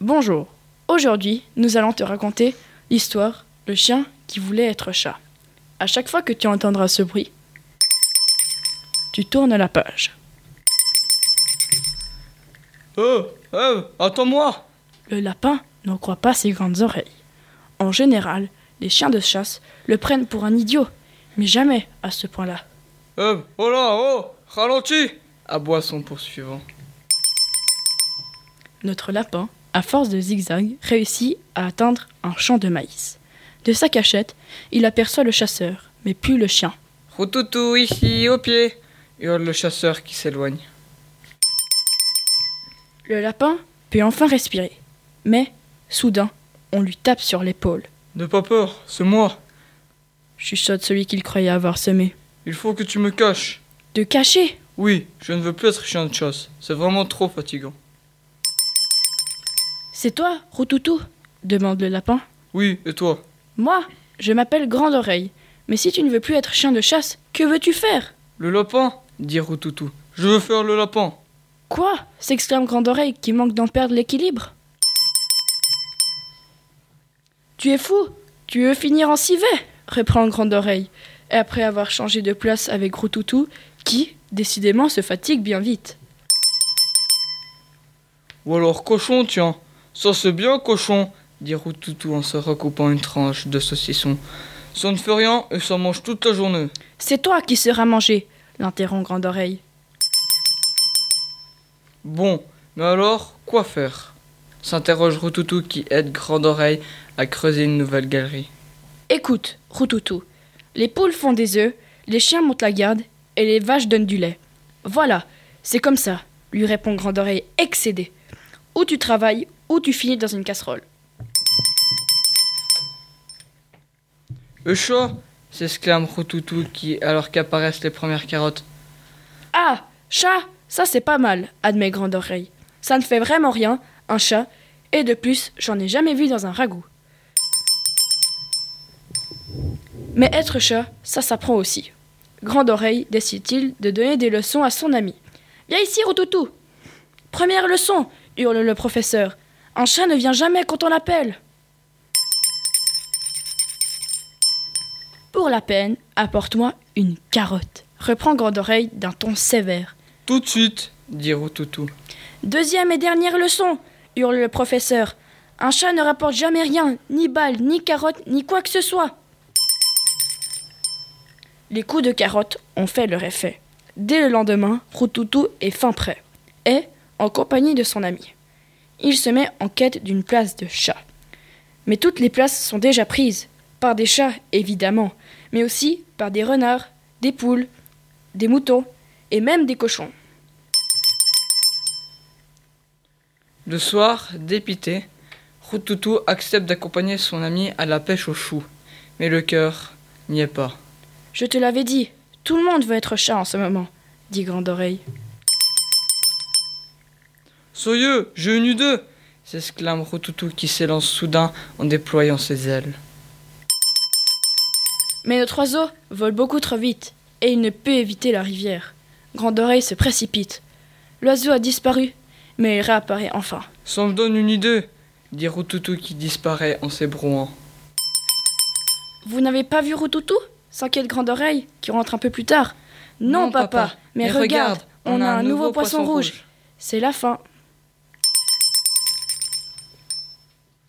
Bonjour. Aujourd'hui, nous allons te raconter l'histoire Le chien qui voulait être chat. À chaque fois que tu entendras ce bruit, tu tournes la page. Oh, oh, attends-moi Le lapin n'en croit pas ses grandes oreilles. En général, les chiens de chasse le prennent pour un idiot, mais jamais à ce point-là. Oh, oh là, oh, ralentis aboie son poursuivant. Notre lapin, à force de zigzag, réussit à atteindre un champ de maïs. De sa cachette, il aperçoit le chasseur, mais plus le chien. Routoutou, ici, au pied hurle le chasseur qui s'éloigne. Le lapin peut enfin respirer. Mais, soudain, on lui tape sur l'épaule. N'aie pas peur, c'est moi. Chuchote celui qu'il croyait avoir semé. Il faut que tu me caches. De cacher? Oui, je ne veux plus être chien de chasse. C'est vraiment trop fatigant. C'est toi, Routoutou demande le lapin. Oui, et toi? Moi, je m'appelle Grande Oreille. Mais si tu ne veux plus être chien de chasse, que veux-tu faire? Le lapin? dit Routoutou. Je veux faire le lapin. Quoi? s'exclame Grande Oreille qui manque d'en perdre l'équilibre. Tu es fou Tu veux finir en civet reprend Grande Oreille, et après avoir changé de place avec Routoutou, qui, décidément, se fatigue bien vite. Ou alors cochon, tiens. Ça c'est bien cochon, dit Routoutou en se recoupant une tranche de saucisson. Ça ne fait rien et ça mange toute la journée. C'est toi qui seras mangé, l'interrompt Grande Oreille. Bon, mais alors, quoi faire? s'interroge Routoutou qui aide Grande Oreille à creuser une nouvelle galerie. Écoute, Routoutou, les poules font des œufs, les chiens montent la garde et les vaches donnent du lait. Voilà, c'est comme ça, lui répond Grande Oreille excédé. Ou tu travailles, ou tu finis dans une casserole. Le chat s'exclame Routoutou qui, alors qu'apparaissent les premières carottes. Ah, chat, ça c'est pas mal, admet Grande Oreille. Ça ne fait vraiment rien, un chat, et de plus, j'en ai jamais vu dans un ragoût. Mais être chat, ça s'apprend aussi. Grande Oreille décide-t-il de donner des leçons à son ami. Viens ici, Routoutou Première leçon hurle le professeur. Un chat ne vient jamais quand on l'appelle. Pour la peine, apporte-moi une carotte, reprend Grande Oreille d'un ton sévère. Tout de suite, dit Routoutou. Deuxième et dernière leçon, hurle le professeur. Un chat ne rapporte jamais rien, ni balle, ni carotte, ni quoi que ce soit. Les coups de carotte ont fait leur effet. Dès le lendemain, Routoutou est fin prêt, et, en compagnie de son ami, il se met en quête d'une place de chat. Mais toutes les places sont déjà prises, par des chats évidemment, mais aussi par des renards, des poules, des moutons et même des cochons. Le soir, dépité, Routoutou accepte d'accompagner son ami à la pêche aux choux. Mais le cœur n'y est pas. Je te l'avais dit, tout le monde veut être chat en ce moment, dit Grande Oreille. Soyeux, j'ai une idée s'exclame Routoutou qui s'élance soudain en déployant ses ailes. Mais notre oiseau vole beaucoup trop vite, et il ne peut éviter la rivière. Grande Oreille se précipite. L'oiseau a disparu, mais il réapparaît enfin. Ça me donne une idée, dit Routoutou qui disparaît en s'ébrouant. Vous n'avez pas vu Routoutou s'inquiète Grande Oreille, qui rentre un peu plus tard? Non, Non, papa, papa, mais, mais regarde, regarde, on a un nouveau poisson rouge. C'est la fin.